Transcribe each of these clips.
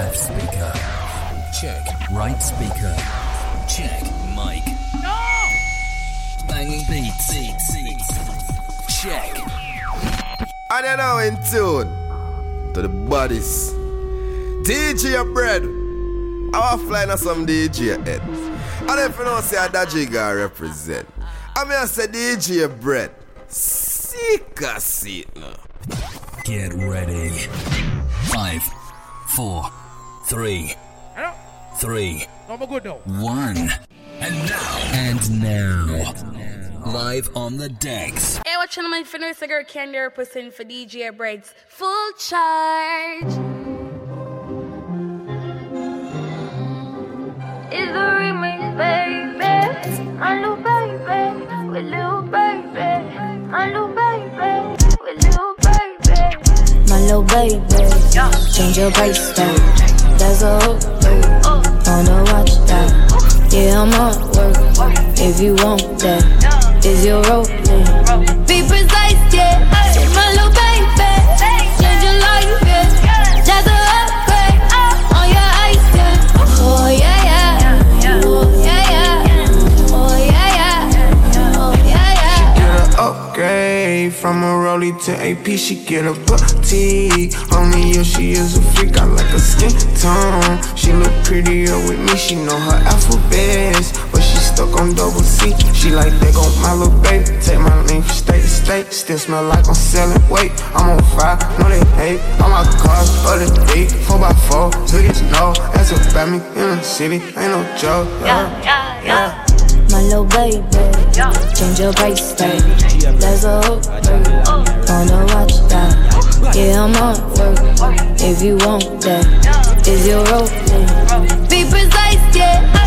Left speaker. Check. Right speaker. Check. Mic. No! Banging beats. Beats. beats. Check. And you now in tune to the bodies. DJ Bread. I was flying on some DJ head. And if you don't know say that Jiga represent. I mean I say DJ Bread. Sick a seat now. Get ready. Five, four, three, Hello? three, No, I'm good now. one. And now. And now. Live on the decks. Hey, what channel my finna cigar candy represent for DJ Breads full charge. It's a remix, baby. My little baby, with little baby. My little baby, with little baby. My little baby, change your bracelet. That's a hook, baby. Wanna watch? Yeah, I'm at work. If you want that, is your role? To AP. She get a boutique. Only if she is a freak. I like her skin tone. She look prettier with me. She know her alphabets, but she stuck on double C. She like they gon' my little baby. Take my name from state to state. Still smell like I'm selling weight. I'm on fire, no they hate. All my cars, other day, four by four. It no. That's about me in the city. Ain't no joke. Yeah, yeah, yeah. My little baby, change your bracelet. That's a hook. Wanna watch that? Yeah, I'm at work. If you want that, is your role? Be precise, yeah.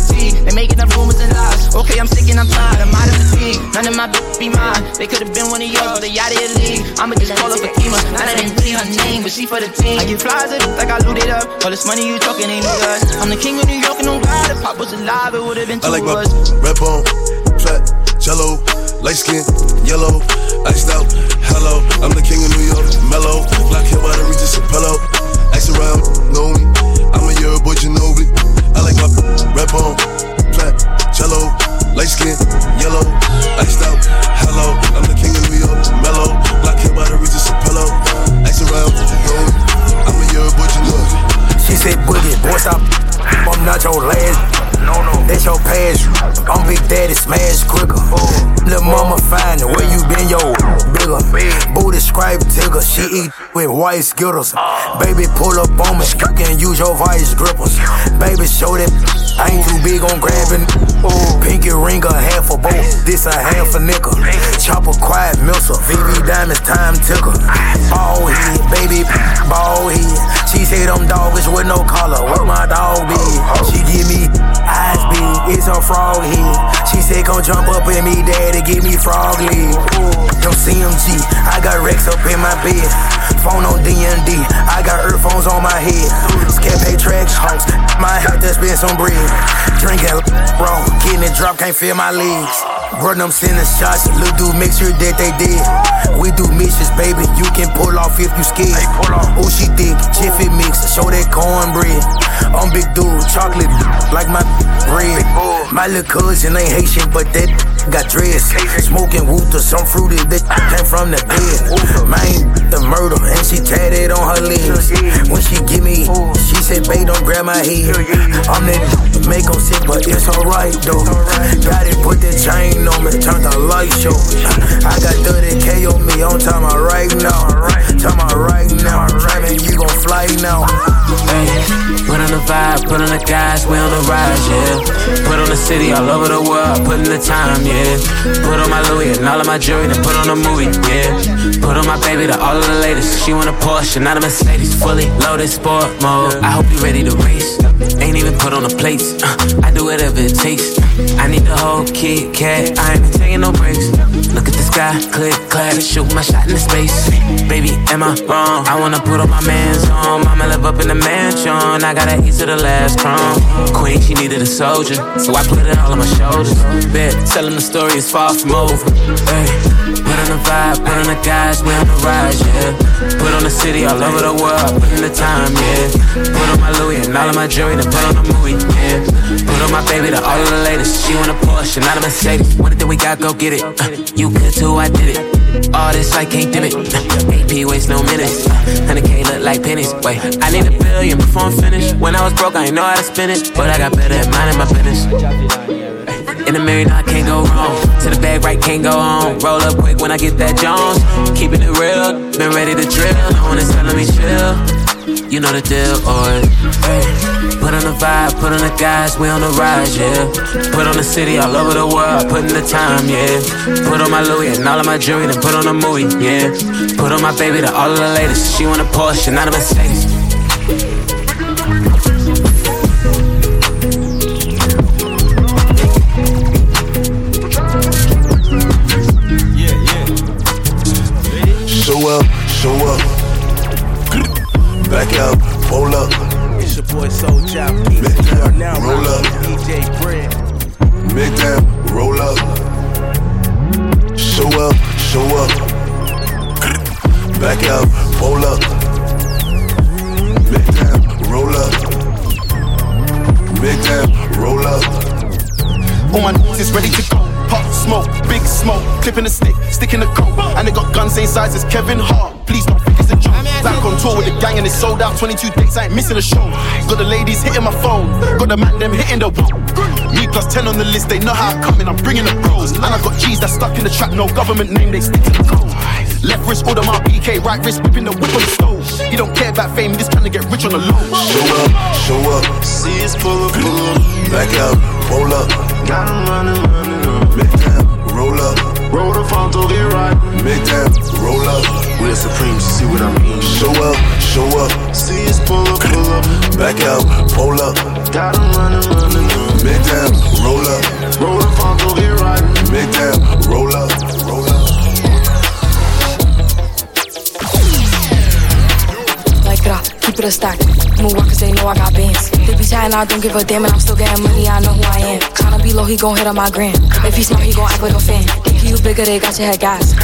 I'm the T. They making up rumors and lies. Okay, I'm sick and I'm tired, I'm out of fatigue. None of my b- be mine. They could've been one of yours, but they out of your league. I'ma just call her Fatima. Now that ain't really her name, but she for the team. I get flies at like I looted up. All this money you talking ain't no us. I'm the king of New York and no God. If Pop was alive, it would've been I two like of my us. red bone, fat, jello, light skin, yellow, iced out. Hello, I'm the king of New York, mellow. Black hair by the Regis and pillow. Ice around, know me. I'm a year boy, Ginobili. I like my red bone, fat, jello, light skin, yellow, iced out. Hello, I'm the king of New York, mellow. Black hair by the Regis pillow. Ice around, She said, Boogie, boy, stop. I'm not your last. No, no, that's your past. I'm Big Daddy, smash quicker. Oh. Lil' mama fine, where you been, yo? Bigger. Booty scrape tigger, she eat with white skittles. Baby, pull up on me, you can use your vice grippers. Baby, show that I ain't too big on grabbing. Pinky ring a a boat, this a half a nickel. Chopper quiet missile, VV diamonds time ticker. Ball head, baby, ball head. She say I'm doggish with no collar, what my dog be? She give me eyes big, it's a frog head. She said come jump up in me, daddy, give me frog leg. Yo CMG, I got Rex up in my bed. Phone on DND, I got earphones on my head. Scape tracks, house, my hat that's been some bread. Drinking wrong, getting it drop, can't feel my legs. Run them sending shots, little dude, make sure that they dead. We do missions, baby, you can pull off if you scared. Oh, she thick, Jiffy mix, show that cornbread. I'm big dude, chocolate like my bread. My little cousin ain't Haitian, but that got dreads. Smoking wooter, some fruity bitch came from the bed. Man, the murder, and she tatted on her legs. When she give me, she said, babe, don't grab my head. I'm that make them sick, but it's alright though. Got it, put the chain on me, turn the light show. I got 30k on me, on time I right now. Time I right now, you gon' fly now. Hey, put on the vibe, put on the gas, we on the rise, yeah. Put on the city all over the world, put in the time, yeah. Put on my Louis and all of my jewelry, then put on a movie, yeah. Put on my baby to all of the latest. She want a Porsche, not a Mercedes, fully loaded sport mode. I hope you ready to race. Ain't even put on the plates. Uh, I do whatever it takes. I need the whole Kit Kat. I ain't taking no breaks. Look at the sky, click, clap, shoot my shot in the space. Baby, am I wrong? I wanna put all my mans Mama live up in the mansion. I gotta eat to the last crumb. Queen, she needed a soldier, so I put it all on my shoulders. Bet, telling the story is far from over. Hey, put on the vibe, put on the guys, we on the rise, yeah. Put on the city all over the world, put in the time, yeah. Put on my Louis and all of my jewelry, then put on the movie, yeah. Put on my baby to all of the latest. She want a Porsche, not a Mercedes. What thing we got, go get it. Uh, you could too, I did it. All this I can't dim it. AP waste no minutes. Uh, 100K look like pennies. Wait, I need a billion before I'm finished. When I was broke, I ain't know how to spend it. But I got better at minding my business. In the mirror, now I can't go wrong. To the bag, right, can't go on. Roll up quick when I get that Jones. Keeping it real, been ready to drill. No one is telling me chill. You know the deal, or hey. Put on the vibe, put on the guys, we on the rise, yeah. Put on the city all over the world, put in the time, yeah. Put on my Louis and all of my jewelry, then put on a movie, yeah. Put on my baby to all of the latest. She want a Porsche, not a Mercedes. Show up, show up. Back out, roll up. It's your boy Soul Job Peace. You are now roll up. DJ Bread. Make that roll up. Show up, show up. Back out, roll up. Make that roll up. Make that roll up. All my niggas is ready to go. Pop smoke, big smoke, clipping the stick, sticking the coat. And they got guns same size as Kevin Hart. Please don't think it's a joke. Back on tour with the gang and it's sold out. 22 dates, I ain't missing a show. Got the ladies hitting my phone, got the man them hitting the wall. Me plus 10 on the list, they know how I come in, I'm bringing the bros. And I got G's that stuck in the trap, no government name, they stick to the code. Left wrist, order my BK, right wrist, whipping the whip on the stove. He don't care about fame, just trying to get rich on the low. Show up, show up. See it's full of pull up. Back out, roll up. Got 'em running, running up. Make that roll up. Roll the front, to get right. Make that roll up. We're supreme, see what I mean. Show up, show up. See it's pull up, pull up. Back out, roll up. Got 'em running, running. Make that roll up. Roll the front, to get right. Make that roll up, roll up. Keep it a on cause they know I got bands. They be chatting, I don't give a damn, and I'm still getting money, I know who I am. Tryna be low, he gon' hit on my gram. If he smart, he gon' act like a fan. If you bigger, they got your head gas.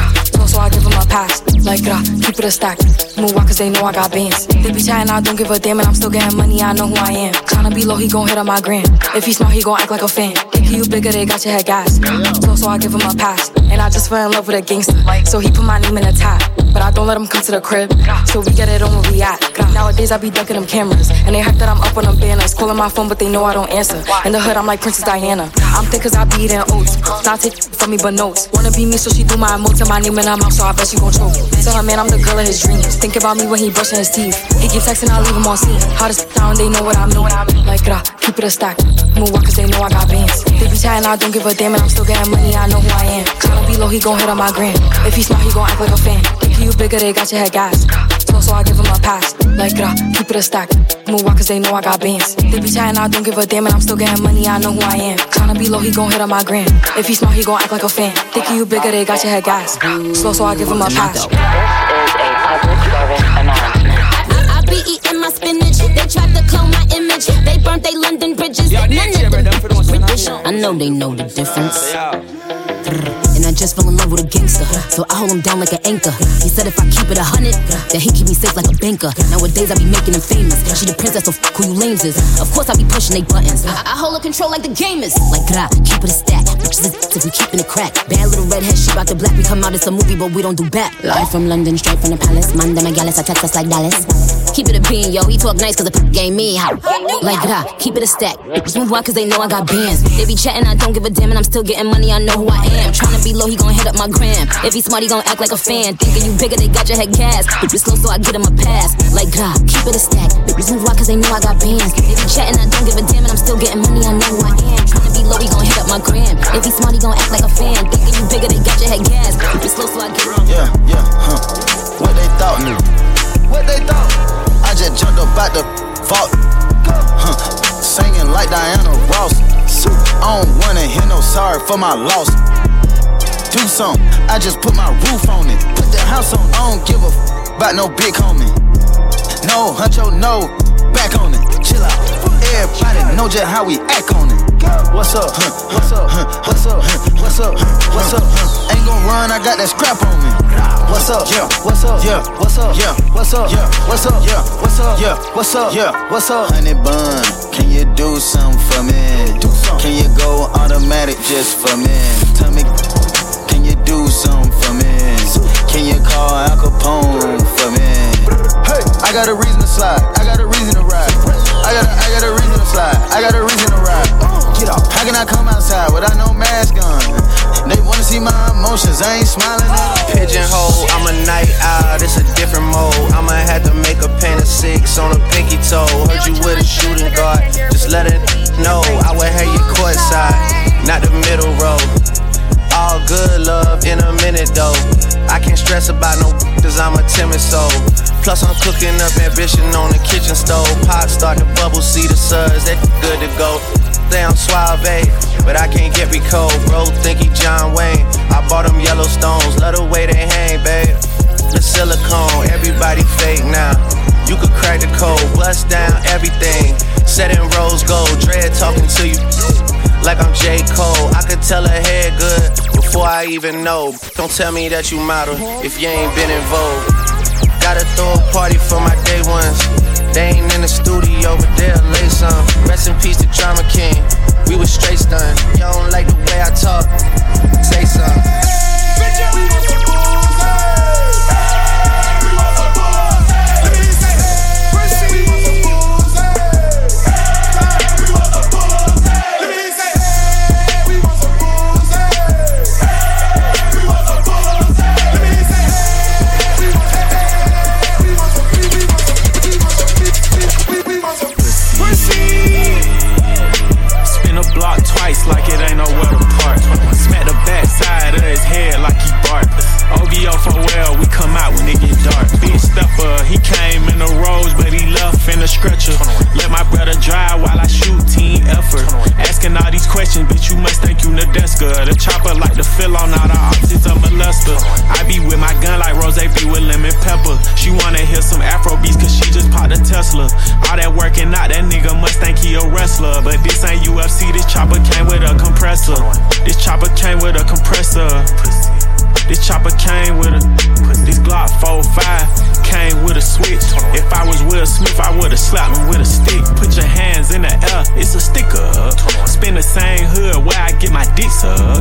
So, I give him a pass. Like that, keep it a stack. Move on cause they know I got bands. They be chatting, I don't give a damn, and I'm still getting money, I know who I am. Tryna be low, he gon' hit on my gram. If he smart, he gon' act like a fan. If you bigger, they got your head gas. So, so I give him a pass. And I just fell in love with a gangster. So he put my name in a top. But I don't let him come to the crib. So we get it on where we at. Nowadays I be ducking them cameras. And they hype that I'm up on them banners. Calling my phone, but they know I don't answer. In the hood, I'm like Princess Diana. I'm thick cause I be eating oats. Not take from me, but notes. Wanna be me, so she do my emotes and my name in her mouth, so I bet she gon' choke. Tell her, man, I'm the girl of his dreams. Think about me when he brushing his teeth. He keep texting, I leave him on scene. How this down, they know what I mean. Like, rah, keep it a stack. Move on cause they know I got bands. They be chatting, I don't give a damn, and I'm still getting money, I know who I am. Tryna be low, he gon' hit on my gram. If he smart, he gon' act like a fan. Think you bigger, they got your head gas. So, so I give him a pass. Like, rah, keep it a stack. Move on cause they know I got bands. They be chatting, I don't give a damn, and I'm still getting money, I know who I am. Tryna be low, he gon' hit on my gram. If he smart, he gon' act like a fan. Think you bigger, they got your head gas. Slow, so I give him a pass. I, I be eating my spinach. They tried to clone my image. They burnt they London bridges. None of them British. I know they know the difference. I just fell in love with a gangster. So I hold him down like an anchor. He said if I keep it a hundred, that he keep me safe like a banker. Nowadays I be making him famous. She the princess, so f- who you lames is. Of course I be pushing they buttons. I, I hold her control like the gamers. Like gra, keep it a stack. Bitches is if we keeping it crack. Bad little redhead, she bout the black. We come out, it's a movie, but we don't do back. Live from London, straight from the palace. Manda my gallus, I text us like Dallas. Keep it a bean, yo. He talk nice cause the p- game me how. Like gra, keep it a stack. Bitches move on cause they know I got bands. They be chatting, I don't give a damn, and I'm still getting money. I know who I am. Trying to be low, he gon' hit up my gram. If he smart, he gon' act like a fan. Thinking you bigger, they got your head gas. Bitches slow, so I get him a pass. Like gra, keep it a stack. Bitches move on cause they know I got bands. They be chatting, I don't give a damn, and I'm still getting money. I know who I am. Trying to be low, he gon' hit up my gram. If he smart, he gon' act like a fan. Thinking you bigger, they got your head gas. Bitches slow, so I get him. Yeah, yeah, huh. What they thought? Nigga? What they thought? Just jumped up out the vault. Huh. Singing like Diana Ross. I don't wanna hear no sorry for my loss. Do something, I just put my roof on it. Put the house on, I don't give a f- about no big homie. No, huncho, no, back on it. Chill out. Everybody know just how we act on it. What's up? What's up? What's up? What's up? What's up? Ain't gon' run, I got that scrap on me. What's up? Yeah. What's up? Yeah. What's up? Yeah. What's up? Yeah. What's up? Yeah. What's up? Yeah. What's up? Yeah. What's up? Honey bun, can you do something for me? Can you go automatic just for me? Tell me, can you do something for me? Can you call Al Capone for me? Hey, I got a reason to slide. I got a reason to ride. I got a, I got a reason to slide. I got a reason I come outside without no mask on? They wanna see my emotions. I ain't smiling at. Pigeonhole, I'm a night owl, it's a different mode. I'ma have to make a paint of six on a pinky toe. Heard you with a shooting guard, just let it know. I would have you courtside, not the middle row. All good love in a minute though. I can't stress about no cause I'm a timid soul. Plus I'm cooking up ambition on the kitchen stove. Pot start to bubble, see the suds, that good to go. Down suave, but I can't get cold. Bro, think he John Wayne. I bought them Yellowstones, love the way they hang, babe. The silicone, everybody fake now. You could crack the code, bust down everything. Set in rose gold, dread talking to you like I'm J. Cole. I could tell her head good before I even know. Don't tell me that you model if you ain't been in vogue. Gotta throw a party for my day ones. They ain't in the studio, but they'll lay some. Rest in peace to Drama King. We was straight stunned. Air, it's a sticker. Spin the same hood where I get my dick sucked.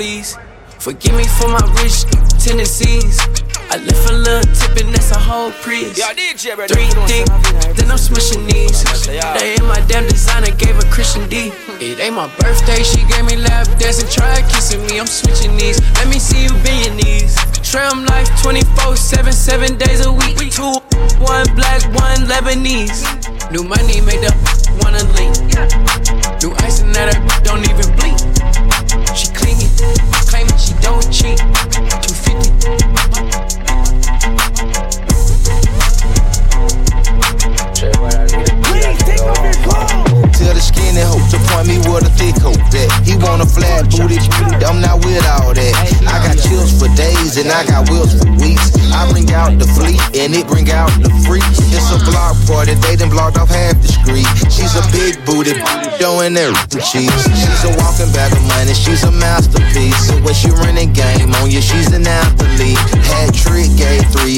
Please. Forgive me for my rich tendencies. I lift a little tip and that's a whole priest. Three dick, then I'm smushing these. They ain't my damn designer, gave a Christian D. It ain't my birthday, she gave me lap dance and tried kissing me. I'm switching these. Let me see you bend your knees. Tram life 24 7, 7 days a week. Two, one black, one Lebanese. New money made the wanna lean. New ice and that her don't even bleed. She clingy, claiming she don't cheat. 250. Skinny hoe to point me with a thick hoe that he want a flat booty. I'm not with all that. I got chills for days and I got wheels for weeks. I bring out the fleet and it bring out the freaks. It's a block party, they done blocked off half the street. She's a big booty, showing their cheeks. She's a walking bag of money, she's a masterpiece. So when she running game on you, she's an athlete. Had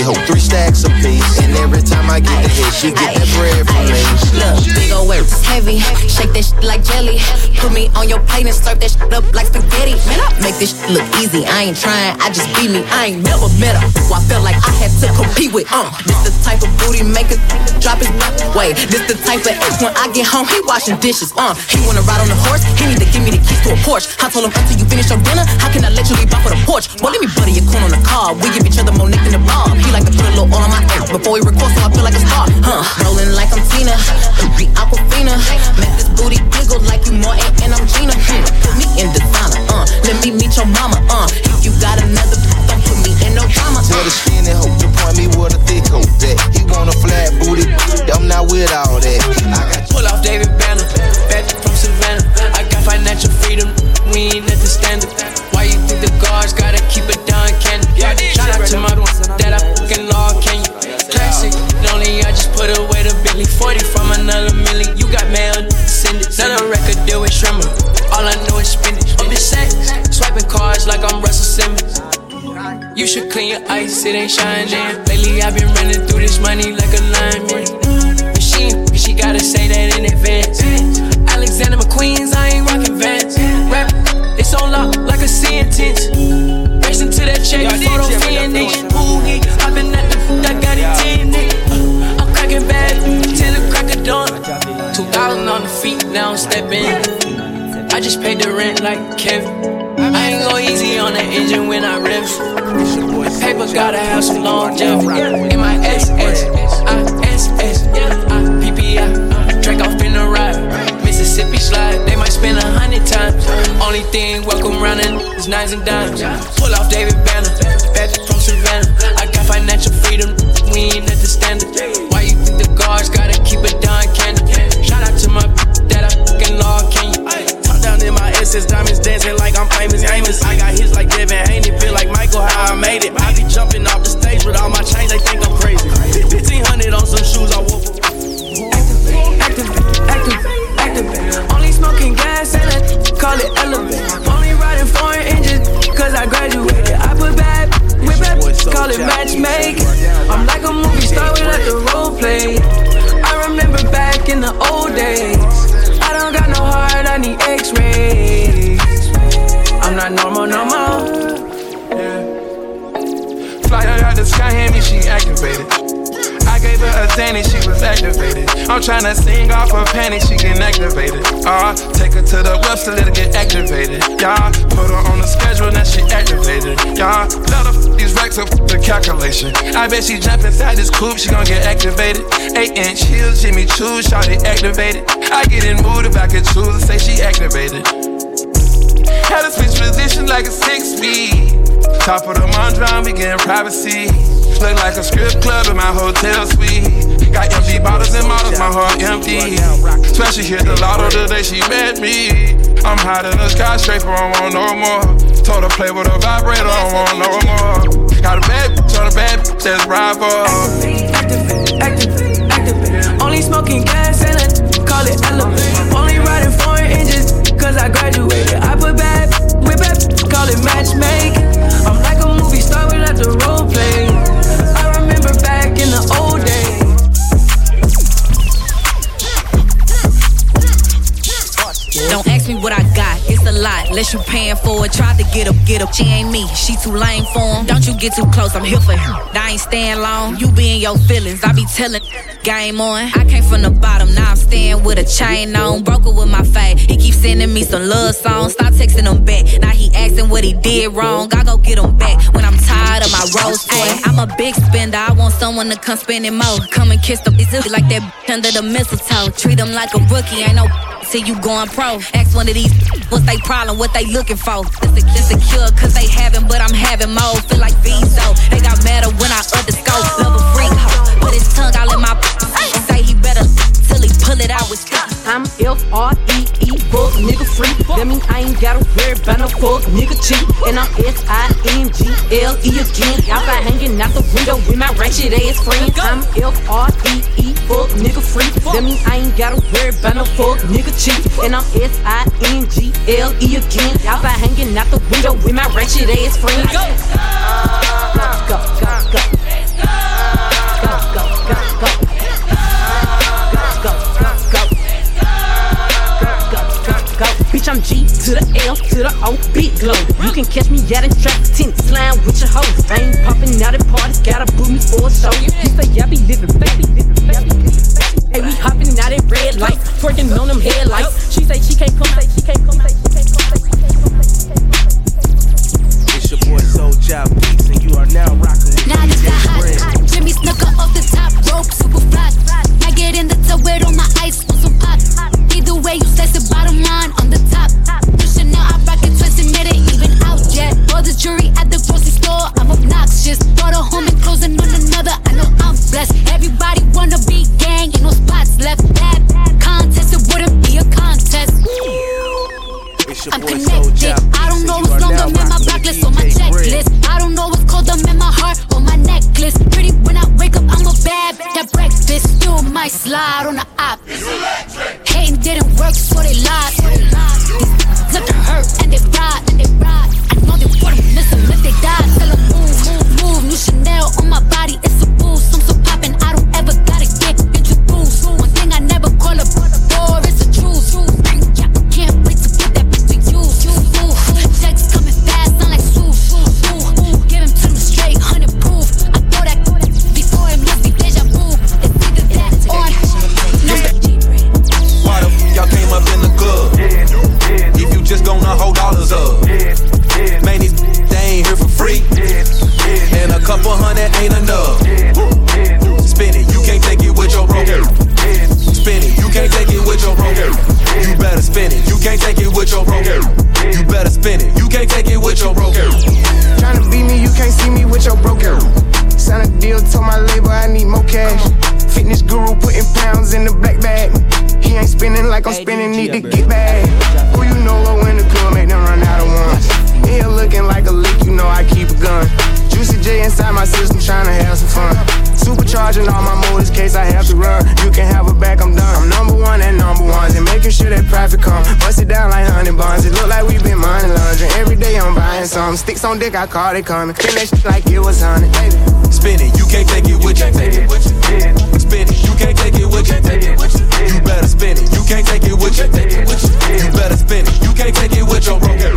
gave three, stacks a piece. And every time I get the hit, she get that bread from me. Look, big ol' work, heavy. Shake that shit like jelly. Put me on your plate and serve that shit up like spaghetti. Man, I make this shit look easy. I ain't trying, I just be me. I ain't never met her. Who I felt like I had to compete with. Uh, this the type of booty maker drop his Wait, this the type of ex when I get home, he washing dishes. Uh, he wanna ride on the horse, he need to give me the keys to a Porsche. I told him until you finish your dinner, how can I let you leave off with a porch? Well, let me butter your corn on the car. We give each other more neck than the bar. He like to put a little oil on my ass before we record, so I feel like a star. Huh? Rolling like I'm Tina, be Aquafina. Make this booty giggle like you more and I'm Gina. Hmm. Put me in designer. Uh, let me meet your mama. Uh, if you got another, don't put me in no drama. Tell the skinny hoe to point me with a thick hoe that he want a flat booty. I'm not with all that. I got Pull off David Banner, back from Savannah. I got financial freedom, we ain't at the standard. Why you think the guards gotta keep it down, can Shout out to my that I fucking law, can you? Classic, lonely, I just put away the Billy 40 from another milli. You got mail, send it. Of record deal with Shrimmer. All I know is it. I'm in sex, swiping cards like I'm Russell Simmons. You should clean your ice, it ain't shining. Lately I've been running through this money like a lineman. She she gotta say that I'm stepping. I just paid the rent like Kevin. I ain't go easy on the engine when I. The paper gotta have some longevity. In my SS, I SS, I PPI. Drink off in the ride. Mississippi slide, they might spend a hundred times. Only thing welcome running is nines and dimes. Pull off David Banner, back from Savannah. I got financial freedom, we ain't at the standard. Bet she jump inside this coupe, she gon' get activated. Eight inch heels, Jimmy Choo, shawty activated. I get in mood if I could choose, say she activated. Had to switch position like a six speed. Top of the Mondrian, we getting privacy. Look like a strip club in my hotel suite. Got empty bottles and models, my heart empty. Especially hit the lotto the day she met me. I'm hot in the skyscraper, I want no more. Told her play with a vibrator, I want no more. Got a bad on a bad bitch, that's rival. Activate, activate, activate. Only smoking gas and I call it elevate. Only riding foreign engines cause I graduated. I put bad with bad, call it matchmaking. I'm like a movie star without the role play. Unless you paying for it. Tried to get up, get up. She ain't me, she too lame for him. Don't you get too close, I'm here for him. I ain't staying long. You be in your feelings, I be telling. Game on. I came from the bottom, now I'm staying with a chain on. Broke it with my fade. He keeps sending me some love songs. Stop texting him back. Now he asking what he did wrong. I go get him back when I'm tired of my rose toy. I'm a big spender. I want someone to come spending more. Come and kiss the like that under the mistletoe. Treat him like a rookie. Ain't no till you going pro. Ask one of these what's they problem, what they looking for. Insecure cause they having, but I'm having more. Feel like Visa. They got madder when I underscore. Love a freak hoe. Put his tongue all in my say he better till he pull it out with sticky. I'm F-R-E-E, fuck nigga free. That mean I ain't gotta worry about no fuck nigga cheap. And I'm S-I-N-G-L-E again. Outside hanging out the window with my ratchet ass friends. I'm F-R-E-E, fuck nigga free. That mean I ain't gotta worry about no fuck nigga cheap. And I'm S-I-N-G-L-E again. Outside hanging out the window with my ratchet ass friends. Go, go, go, go. Go, Bitch, I'm G to the L to the O, big glow. You can catch me at a track, tent slime with your hoes. I ain't popping out at parties, gotta book me for a show. You say I be living fake, be living fake, be living fake. Hey, we hopping out at red lights, twerking on them headlights. She say she can't come, say she can't come, say she can't come, say she can't come, say she can't come. It's your boy Soul Job Beats, and you are now rocking with Now this DJ the hot, hot Jimmy Snooker off the top rope, super fly. I get in the tub with all my yet. Jury at the grocery store, I'm obnoxious. Brought a home and closing on another, I know I'm blessed. Everybody wanna be gang, ain't no spots left. That contest, it wouldn't be a contest. I'm connected. I don't know what's are on now them in my rocking block with list or my checklist. I don't know what's called them in my heart or my necklace. Pretty when I wake up, I'm a bad bitch at breakfast. Still might slide on the op. Hating didn't work, so they lied. These look to hurt and they ride. Sure come. Bust it down like honey buns. It look like we been money laundering. Every day I'm buying some. Sticks on dick, I call it coming. Spin that shit like it was honey, baby. Spin it, you can't take it with you. Spin it, you can't take it with you. You better spin it, you can't take it with you. You better spin it, you can't take it with your broker.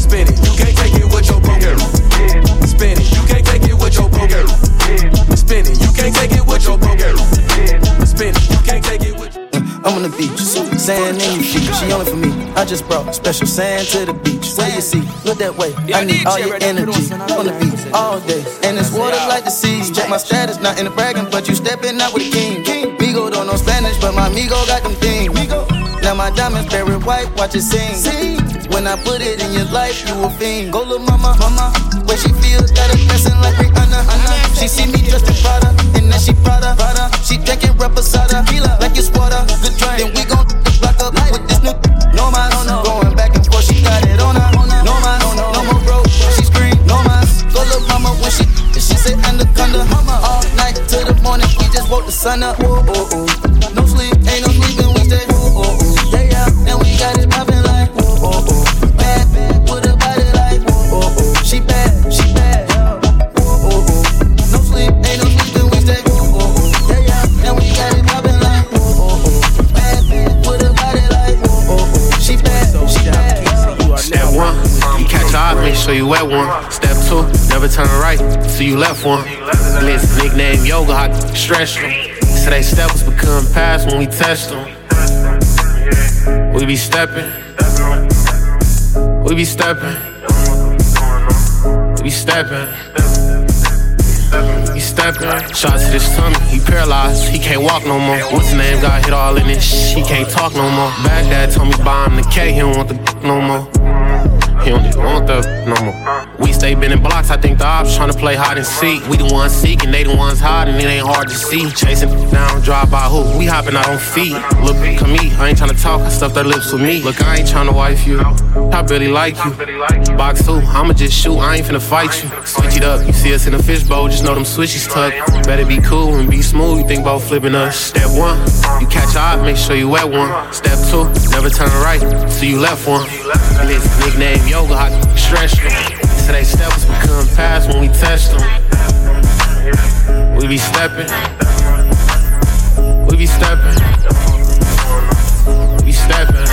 Spin it, you can't take it with your broker. Spin it, you can't take it with your broker. Spin it, you can't take it with your broker. Spin it, I'm on the beach, sand in your feet. She only for me. I just brought special sand to the beach. Do you see? Look that way. I need all your energy on the beach all day. And it's water like the seas. Check my status, not in the bragging, but you stepping out with a king. Migo don't know Spanish, but my Migo got them things. Now my diamonds very white, watch it sing. When I put it in your life, you a fiend. Go look, mama, mama. When she feels got a dressing like you left one. Blitz nickname yoga, I stretch them. So they steppers become past when we test them. We be stepping. We be stepping. We be stepping. He stepping, shot to his tummy, he paralyzed, he can't walk no more. What's his name? Got hit all in this he can't talk no more. Baghdad told me buy him the K, he don't want the no more. He don't want the no more. We stay bending blocks, I think the ops trying to play hide and seek. We the ones seeking, they the ones hiding, it ain't hard to see. Chasing down, drive by who? We hopping out on feet. Look, come me, I ain't trying to talk, I stuff their lips with me. Look, I ain't trying to wife you. I really like you. Box two, I'ma just shoot, I ain't finna fight you. Switch it up, you see us in a fishbowl, just know them switches tuck. Better be cool and be smooth, you think about flipping us. Step one, you catch eye, make sure you wet one. Step two, never turn right, so you left one. List nickname yoga, I stretch them. So they steps become past when we test them. We be stepping. We be stepping. We stepping.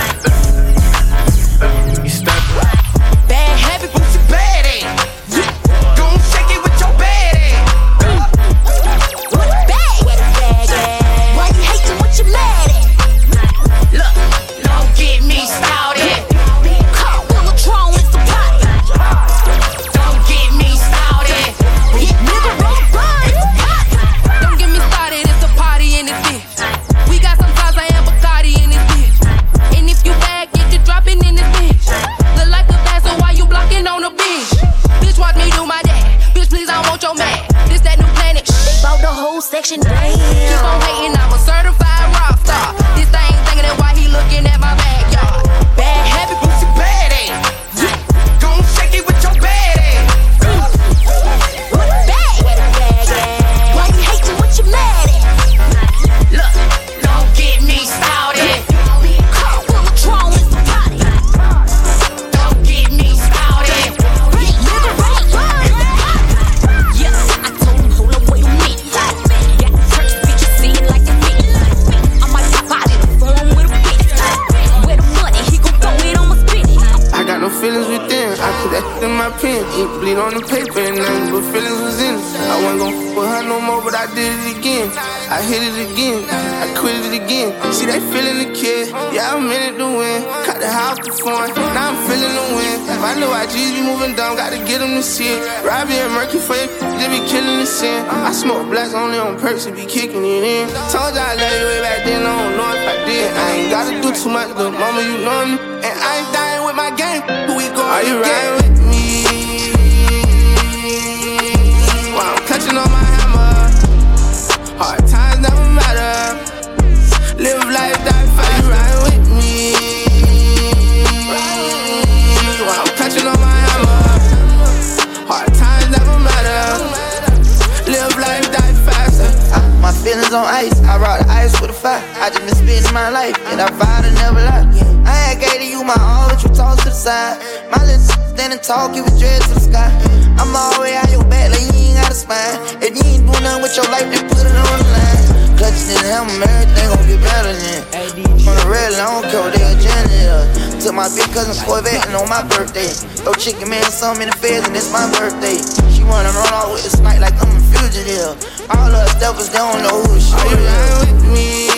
On the paper and nothing but feelings was in it. I wasn't gon' f with her no more, but I did it again. I hit it again. I quit it again. See, they feeling the kid. Yeah, I'm in it to win. Cut the house to phone. Now I'm feeling the win. If I know I G's be moving down, gotta get them to see it. Robbie and Murky for you, they be killing the sin. I smoke blacks only on perks and be kicking it in. Told you I love you way back then, I don't know if I did. I ain't gotta do too much, little mama, you know me. And I ain't dying with my game. Who we going Are you riding with Hard times feelings on ice, I rock the ice with a fire. I just been spending my life, and I vowed to never lie. I ain't gave to you my all, but you toss to the side. My little standing tall, give it dread to the sky. I'm all the way your back, like you ain't got a spine. If you ain't doing nothing with your life, then put it on the line. Clutching in the hammer, everything gon' get better then. From the red, I don't care what they agenda is. Took my big cousin Corvette and on my birthday. Throw chicken man some in the feds and it's my birthday. She wanna run off with a snipe like I'm a fugitive. All her steppers, they don't know who she Are you is.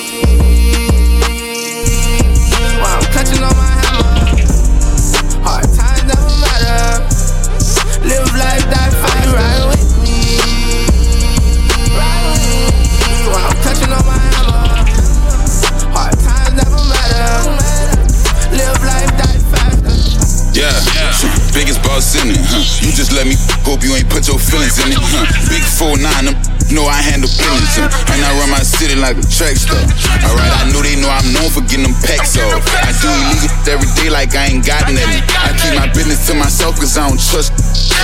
In it. Huh? You just let me hope you ain't put your feelings in it. Huh? Big 4-9, them know I handle feelings. Huh? And I run my city like a track star. Alright, I know they know I'm known for getting them packs off. I do illegal every day like I ain't got nothing. I keep my business to myself cause I don't trust.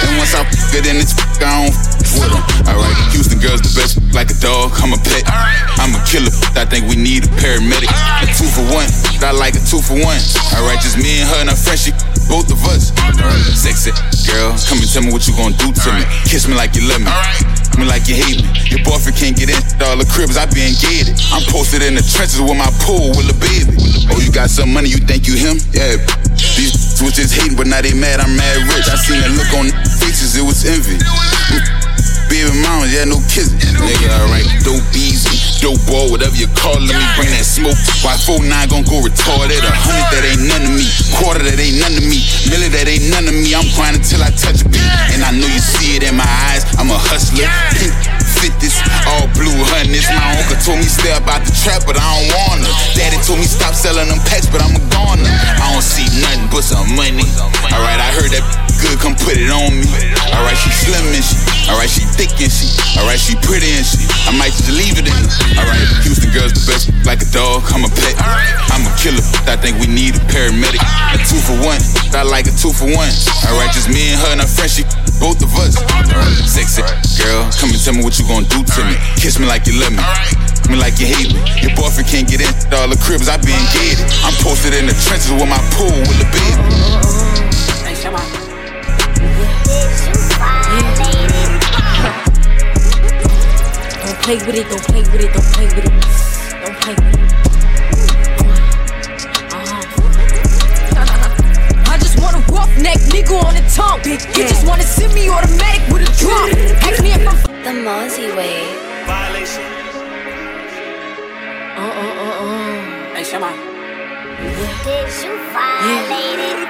And once I get in this, I don't f with them. Alright, Houston girls the best like a dog. I'm a pet. I'm a killer. I think we need a paramedic. A two for one. I like a two for one. Alright, just me and her and her friend. She both of us. Sexy girl. Come and tell me what you gonna do to me. Kiss me like you love me. Me like you hate me. Your boyfriend can't get in all the cribs. I be engaged. I'm posted in the trenches with my pool with a baby. Oh, you got some money? You think you him? Yeah. These was just hating, but now they mad, I'm mad rich. I seen the look on faces, it was envy. Baby mama, yeah, no kissing. Nigga, alright, dope easy, dope ball, whatever you call it. Let me bring that smoke. Why 49 gon' go retarded? A hundred that ain't none of me. Quarter that ain't none of me. Millie that ain't none of me. I'm grinding till I touch a beat. And I know you see it in my eyes. I'm a hustler. Pink fit this, all blue hundreds. My uncle told me stay about the trap, but I don't wanna. Daddy told me stop selling them packs, but I'm a goner. I don't see nothing but some alright, she thick and she, alright, she pretty and she. I might just leave it in. Alright, Houston girls the best, like a dog, I'm a pet. I'm a killer, I think we need a paramedic. A two for one, I like a two for one. Alright, just me and her and her friend, she both of us. Sexy girl, come and tell me what you gon' do to me. Kiss me like you love me. Me like you hate me. Your boyfriend can't get in all the cribs I been gated. I'm posted in the trenches with my pool with the baby. Hey, come on. Don't play with it, don't play with it, don't play with it. Don't play with it. Uh-huh. I just want a roughneck nigga on the tongue. Bitch. You just wanna send me automatic with a drum. Ask me if I'm The Mosey way. violation. Uh uh uh uh. Hey, Shama. Did you violate it?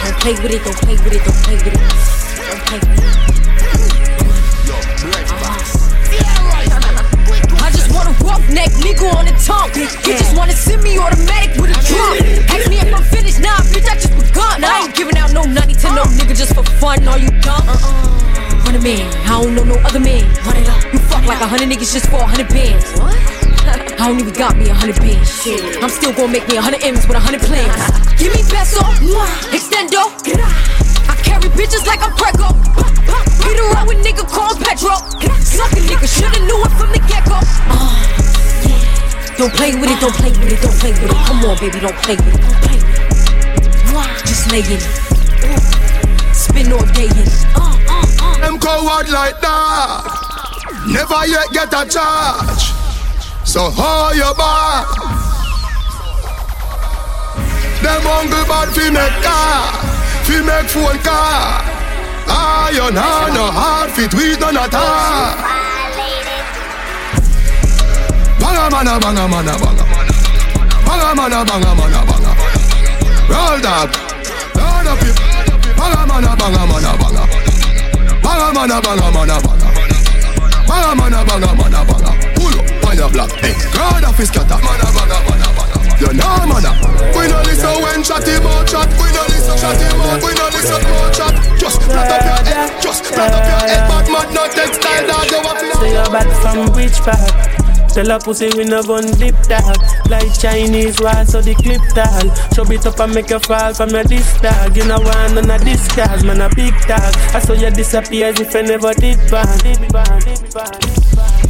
Don't play with it, don't play with it, don't play with it. Don't play with it. Roughneck nigga on the tongue. You just wanna send me automatic with a drum. Ask me if I'm finished, nah, bitch, I just begun. I ain't giving out no money to no nigga just for fun. Are you dumb? Uh-uh. Run a man, I don't know no other man. Run it up. You fuck like a hundred niggas just for a hundred bands. What? I don't even got me a hundred bands. I'm still gonna make me a hundred M's with a hundred plans. Give me peso, extendo. I carry bitches like I'm Prego. Beat around with nigga called Petro. Suck a nigga, shoulda knew it from the get go. Don't play with it, don't play with it, don't play with it. Come on, baby, don't play with it, don't play with it. Just lay in it. Spin all day in it. Uh, uh, uh. Them coward like that. Never yet get a charge. So hold your back. Them hungry bad fi make car, fi make phone car. You know no hard fit, we none at all. Banga mana, banga mana, banga. Banga mana, banga mana, banga. Roll up, roll up it. Banga mana, banga mana, banga. Banga mana, banga mana, banga. Banga mana, banga mana, banga. Pull up on your block, hey. Crowd of his scatter. Mana, banga, mana, banga. You know, mana. We no listen when chatty about chat. We no listen chatty about. We no listen about chat. Just flat up your head. Just flat up your head. Bad man, no textile dog. You want to Say you're bad from which part? Tell a pussy we no gun dip tag Like Chinese wall so the clip tag Chub it up and make you fall from your disc tag You know one none of this cars man a big tag I saw you disappear as if I never did bad